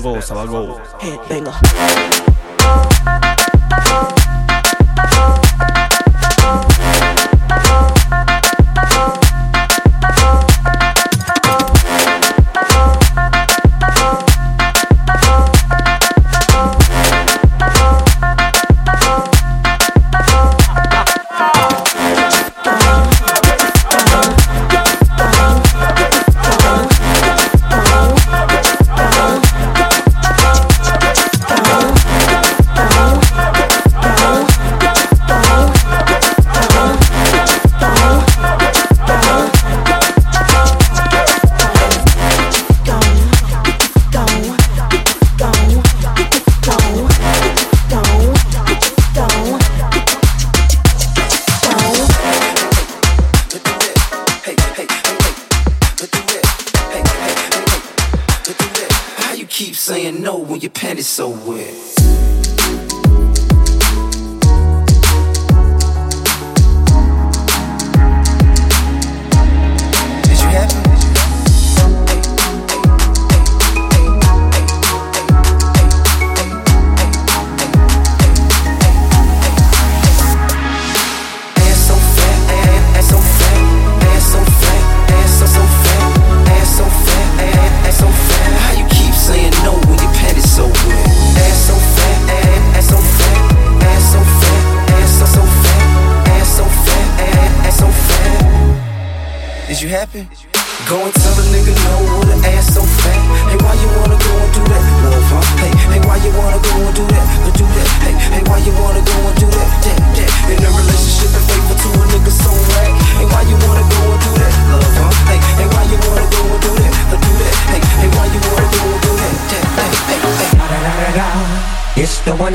vou Alagoas. gol.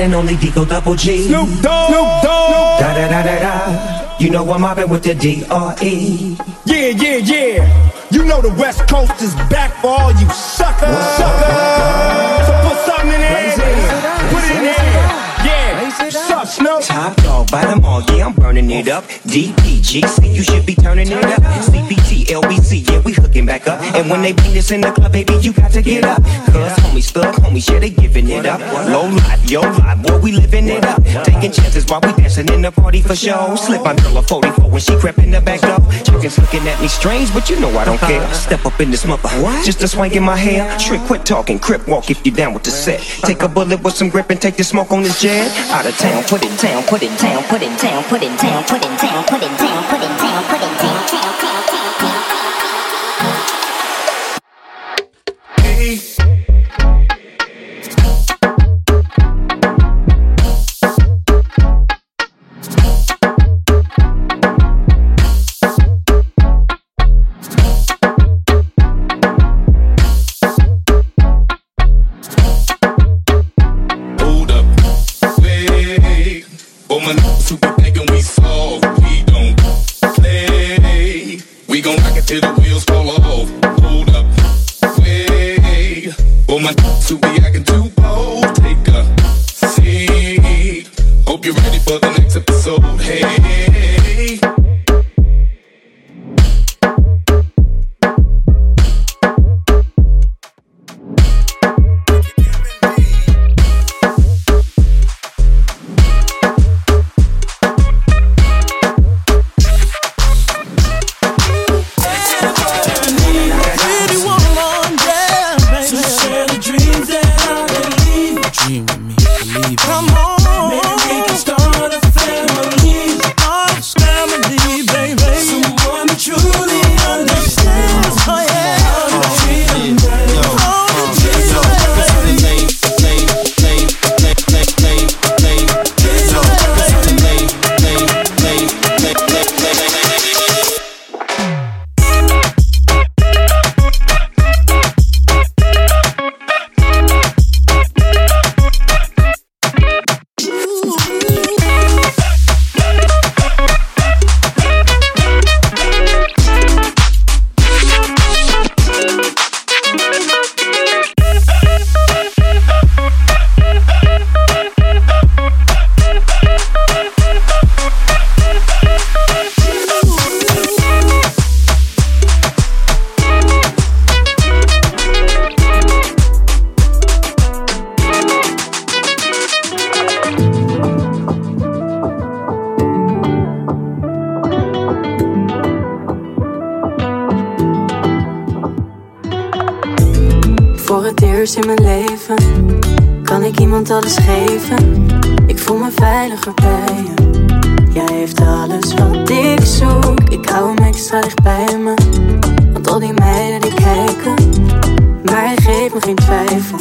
And only Digo Double G. Snoop Dogg Snoop Dogg Da da da da da. You know I'm mobbing with the D R E. Yeah, yeah, yeah. You know the West Coast is back for all you suckers. Suckers. So put something in there. Put it in there. Yeah. Suck, Snoop. Top dog by them all, yeah, I'm burning it up. DPGC, you should be turning it up. CPT, LBC, yeah, we hooking back up. And when they bring this in the club, baby, you got to get up. Cause homies, thug homies, yeah, they giving it up. Low life, yo life, boy, we living it up. Taking chances while we dancing in the party for show. Slip my girl a 44 when she crept in the back door. Chickens looking at me strange, but you know I don't care. Step up in this mother, just a swank in my hair. Trick, quit talking, crip walk if you down with the set. Take a bullet with some grip and take the smoke on this jet. Out of town, put it down, put it down, put it down, 这样不得劲这样不得劲这样不得劲样不得劲样不得 ready for the next episode. Hey. is wat ik zoek. Ik hou hem extra dicht bij me. Want al die meiden die kijken, maar hij geeft me geen twijfel.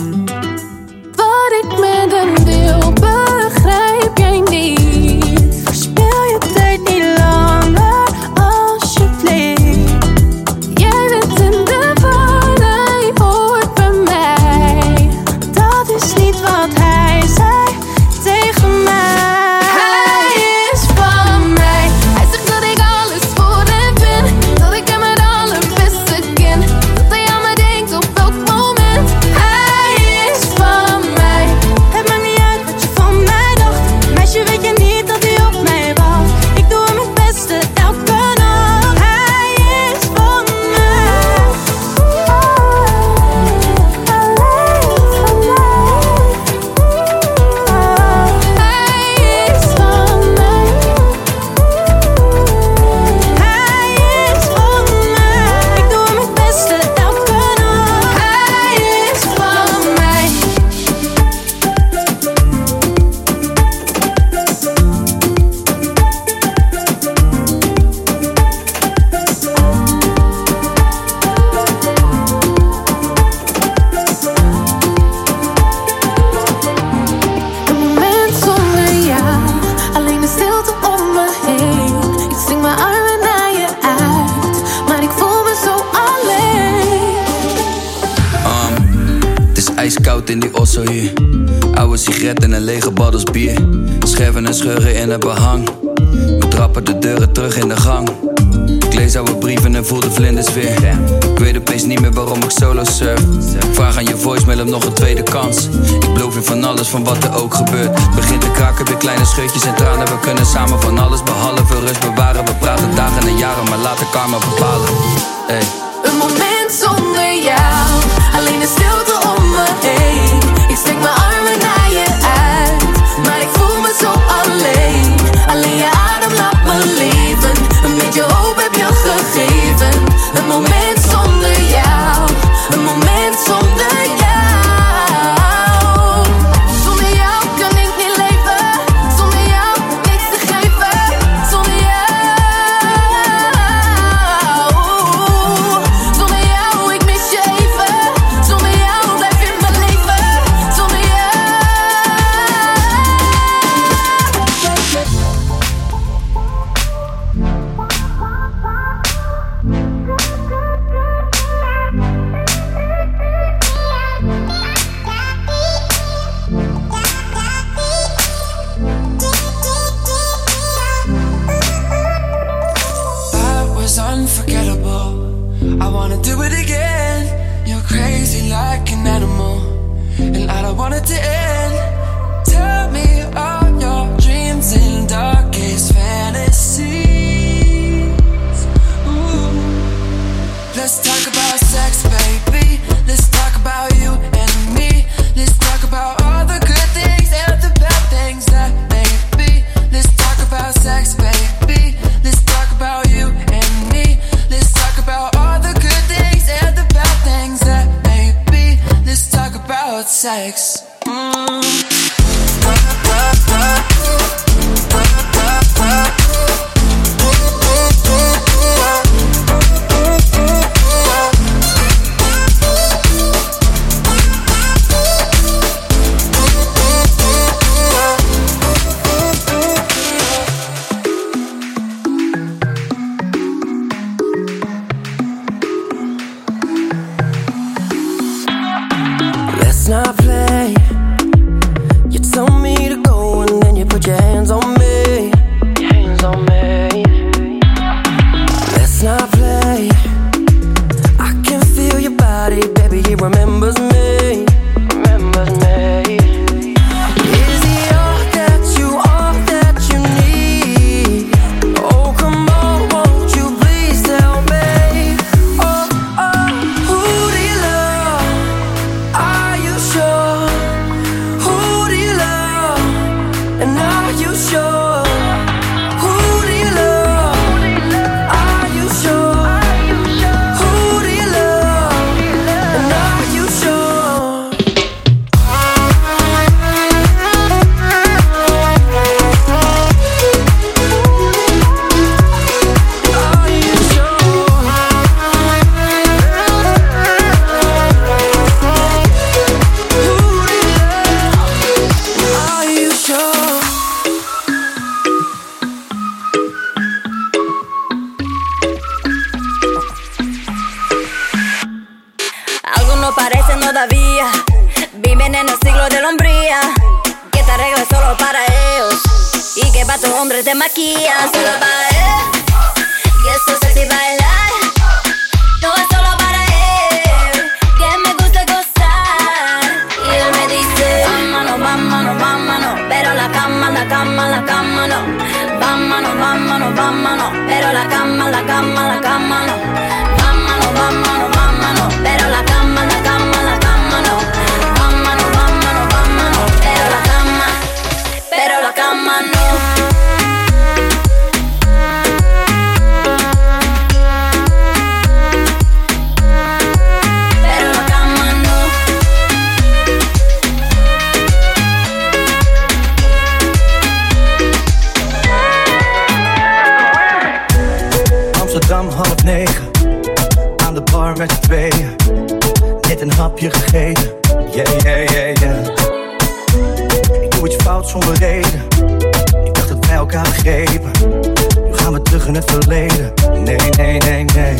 en voel de vlinders weer. Ik weet opeens niet meer waarom ik solo surf. Vraag aan je voicemail om nog een tweede kans. Ik beloof je van alles, van wat er ook gebeurt. Begint te kraken, weer kleine scheurtjes en tranen. We kunnen samen van alles behalve rust bewaren. We praten dagen en jaren, maar laat de karma bepalen. Hey. Een moment zonder sex. Viven en el siglo de la hombría. Que te arregles solo para ellos. Y que para tu hombre te maquillan. Solo para él. Y eso se si baila. Je gegeten. Yeah, yeah, yeah, yeah. Ik doe iets fout zonder reden. Ik dacht dat wij elkaar begrepen. Nu gaan we terug in het verleden. Nee, nee, nee, nee.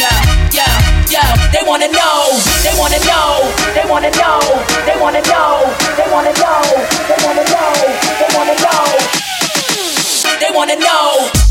Yo, yo, yo, they wanna know, they wanna know, they wanna know, they wanna know, they wanna know, they wanna know, they wanna know. They wanna know.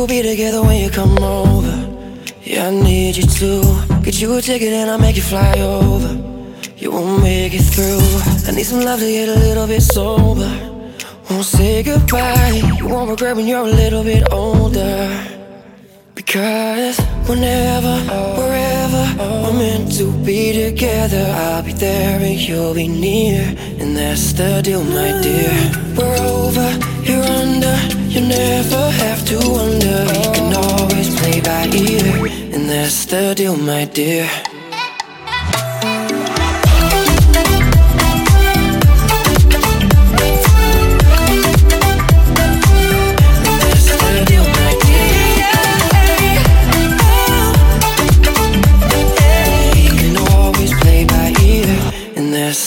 We'll be together when you come over. Yeah, I need you to get you a ticket and I'll make you fly over. You won't make it through. I need some love to get a little bit sober. Won't say goodbye. You won't regret when you're a little bit older. Because whenever, wherever we're meant to be together, be there and you'll be near. And that's the deal, my dear. We're over, you're under. You never have to wonder. We can always play by ear. And that's the deal, my dear.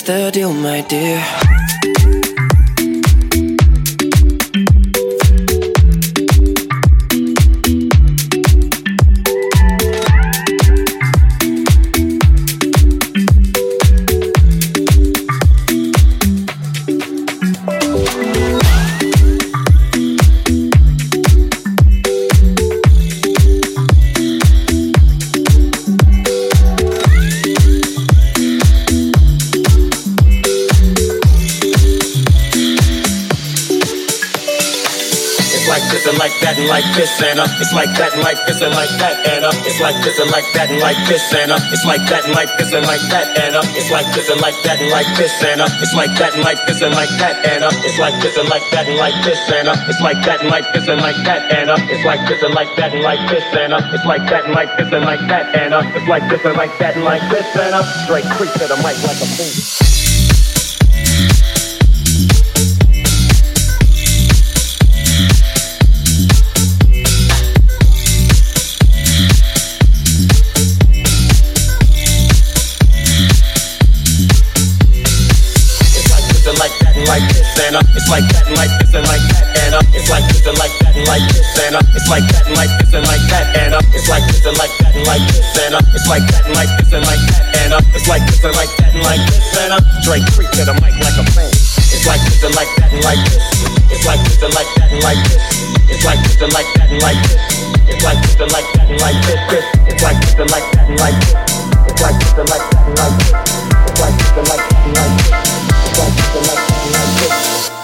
The deal, my dear. Like this and uh, it's like that and like this and like that and uh, it's like this and like that and like this and uh, it's like that and like this and like that and uh, it's like this and like that and like this and uh, it's like that and like this and like that and uh, it's like this and like that and like this and uh, it's like that and like this and like that and uh, it's like this and like that and like this and uh, it's like that and like this and like that and uh, it's like this and like that and like this and uh, straight creep to the mic like a fiend. Like that and like this and like that and uh, it's like this and like that and like this and uh, it's like that and like this and like that and uh, it's like this and like that and like this and uh, it's like that and like this and like that and uh, it's like this and like that and like this and uh, Dre creep to the mic like a fan. It's like this and like that and like this. It's like this and like that and like this. It's like this and like that and like this. It's like this and like that and like this. It's like this and like that and like this. It's like this and like that and like this. It's like this and like that and like this. It's like this and like that and like this.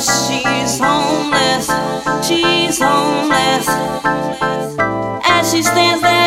She's homeless. She's homeless. As she stands there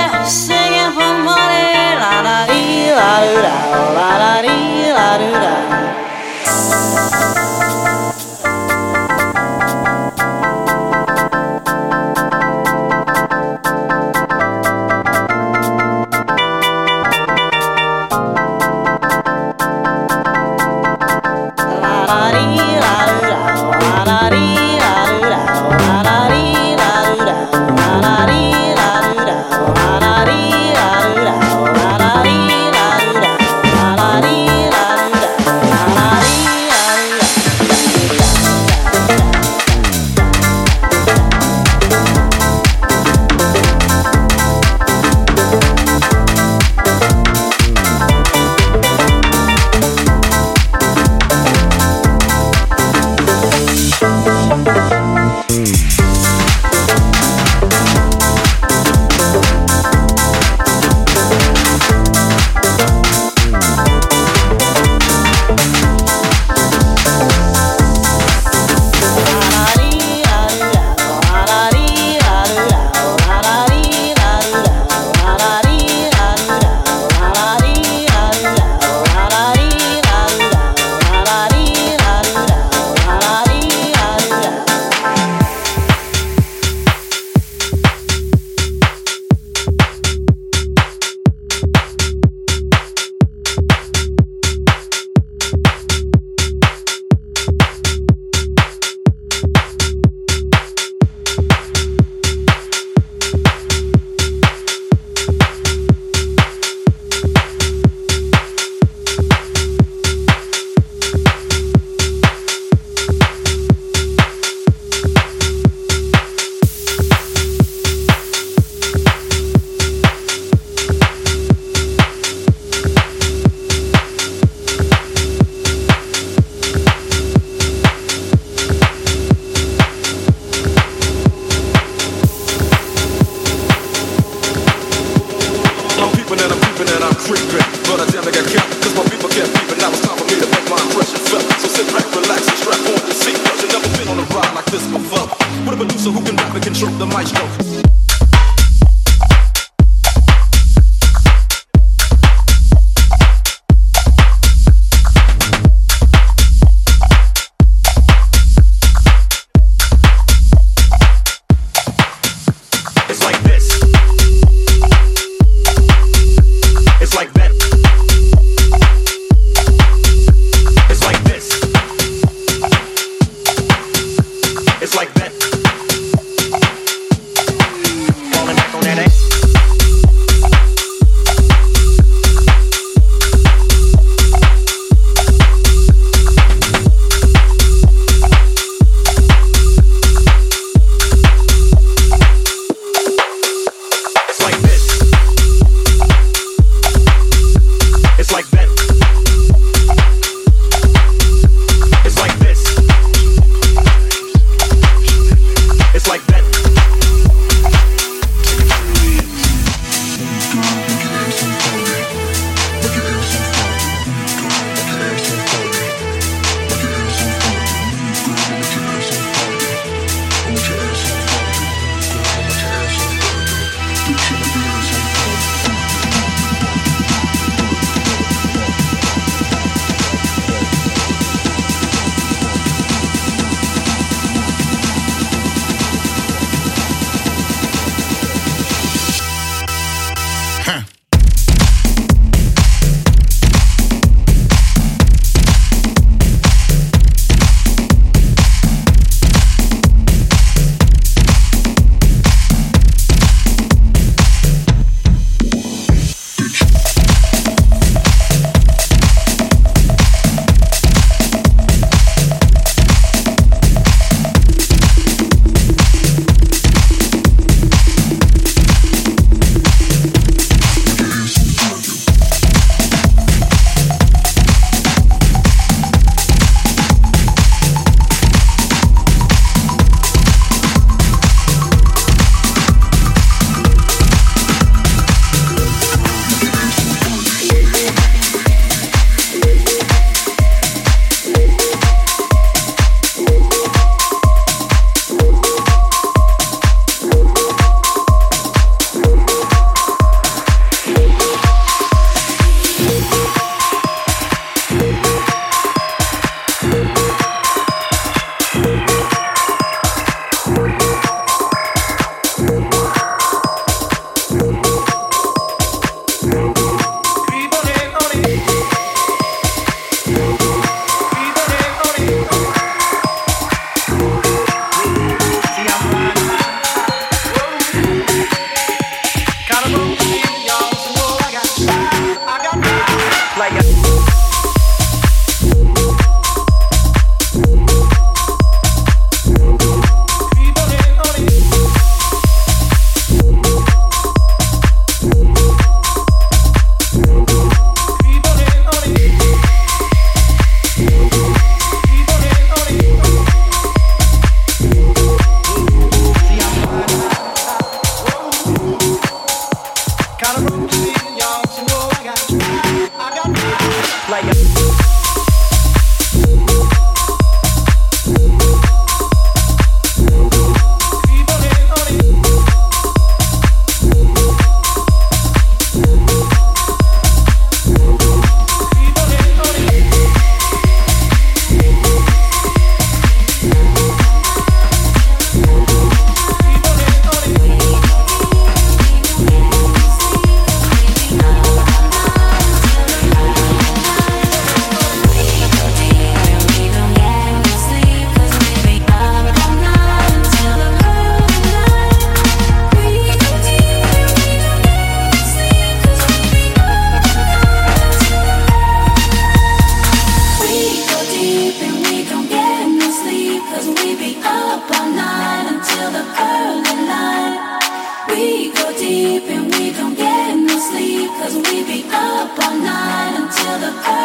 up all night until the early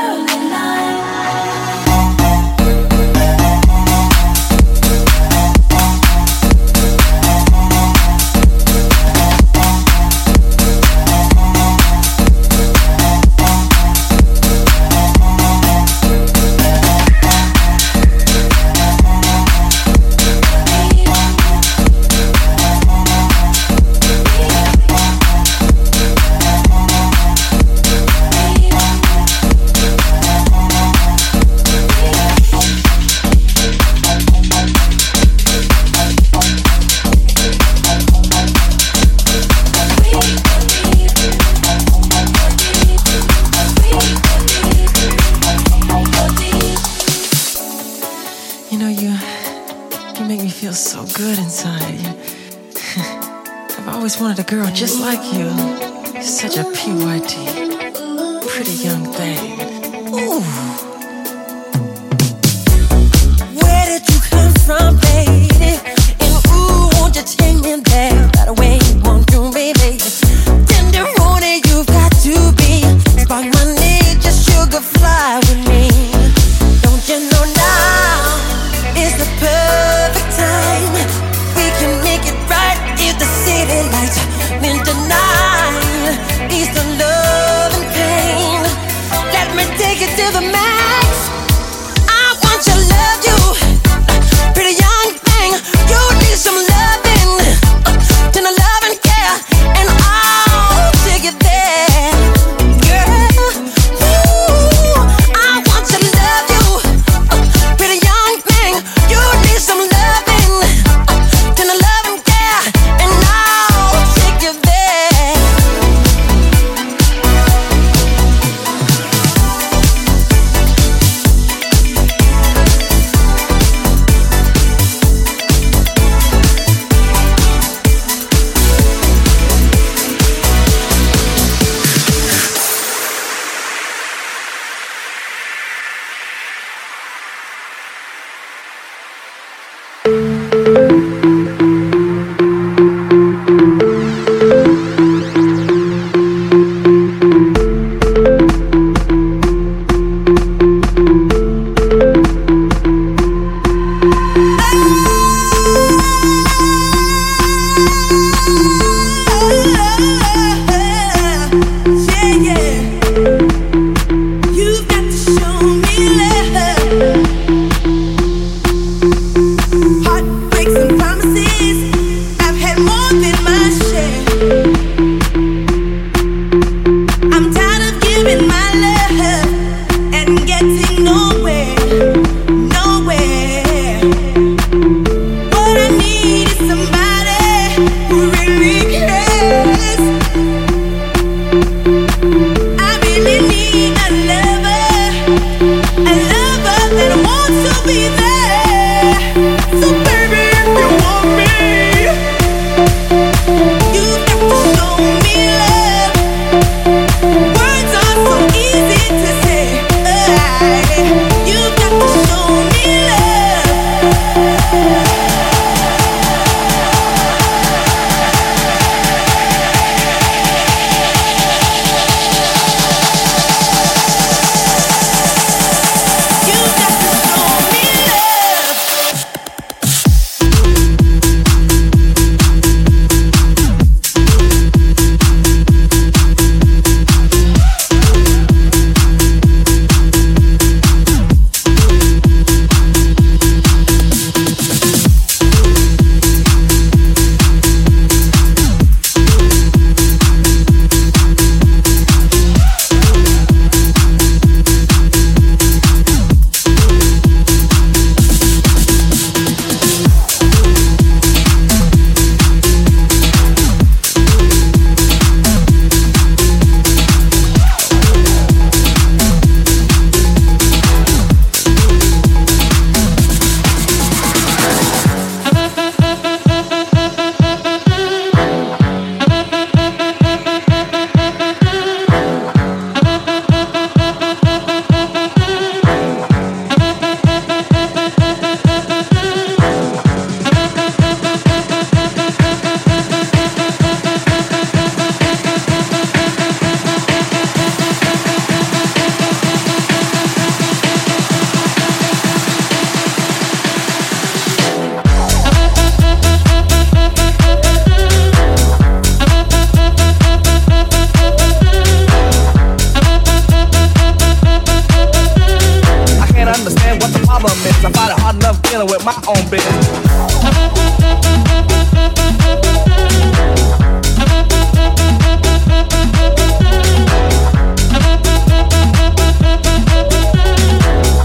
with my own business.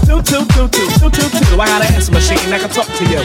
Two, two, two, two, two, two, two. I got an answer machine that can talk to you.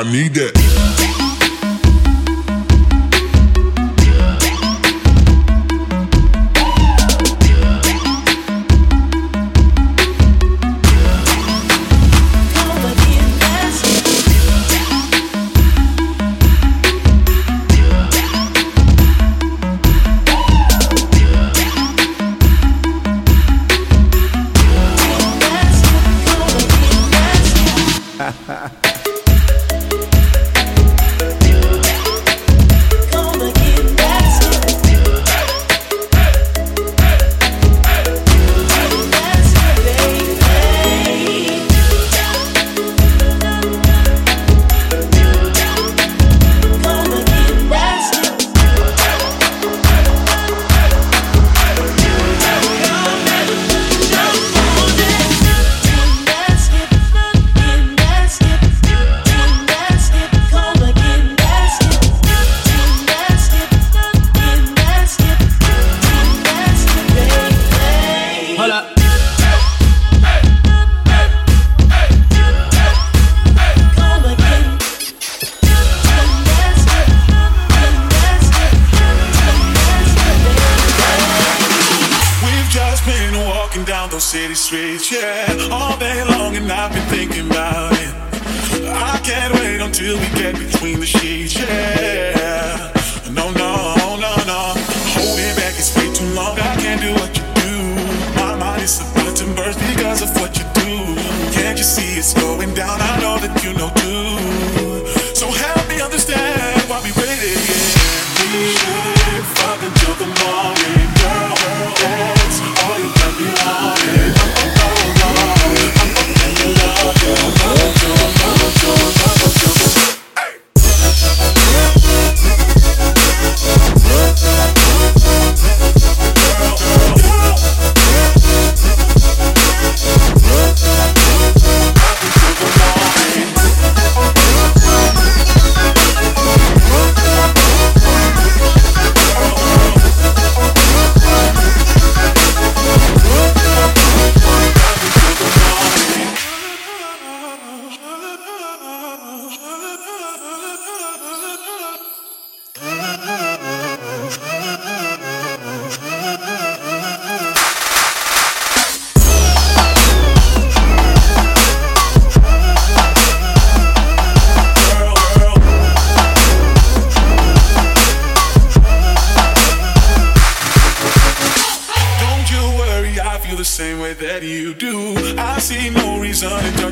I need that. that you do. I see no reason to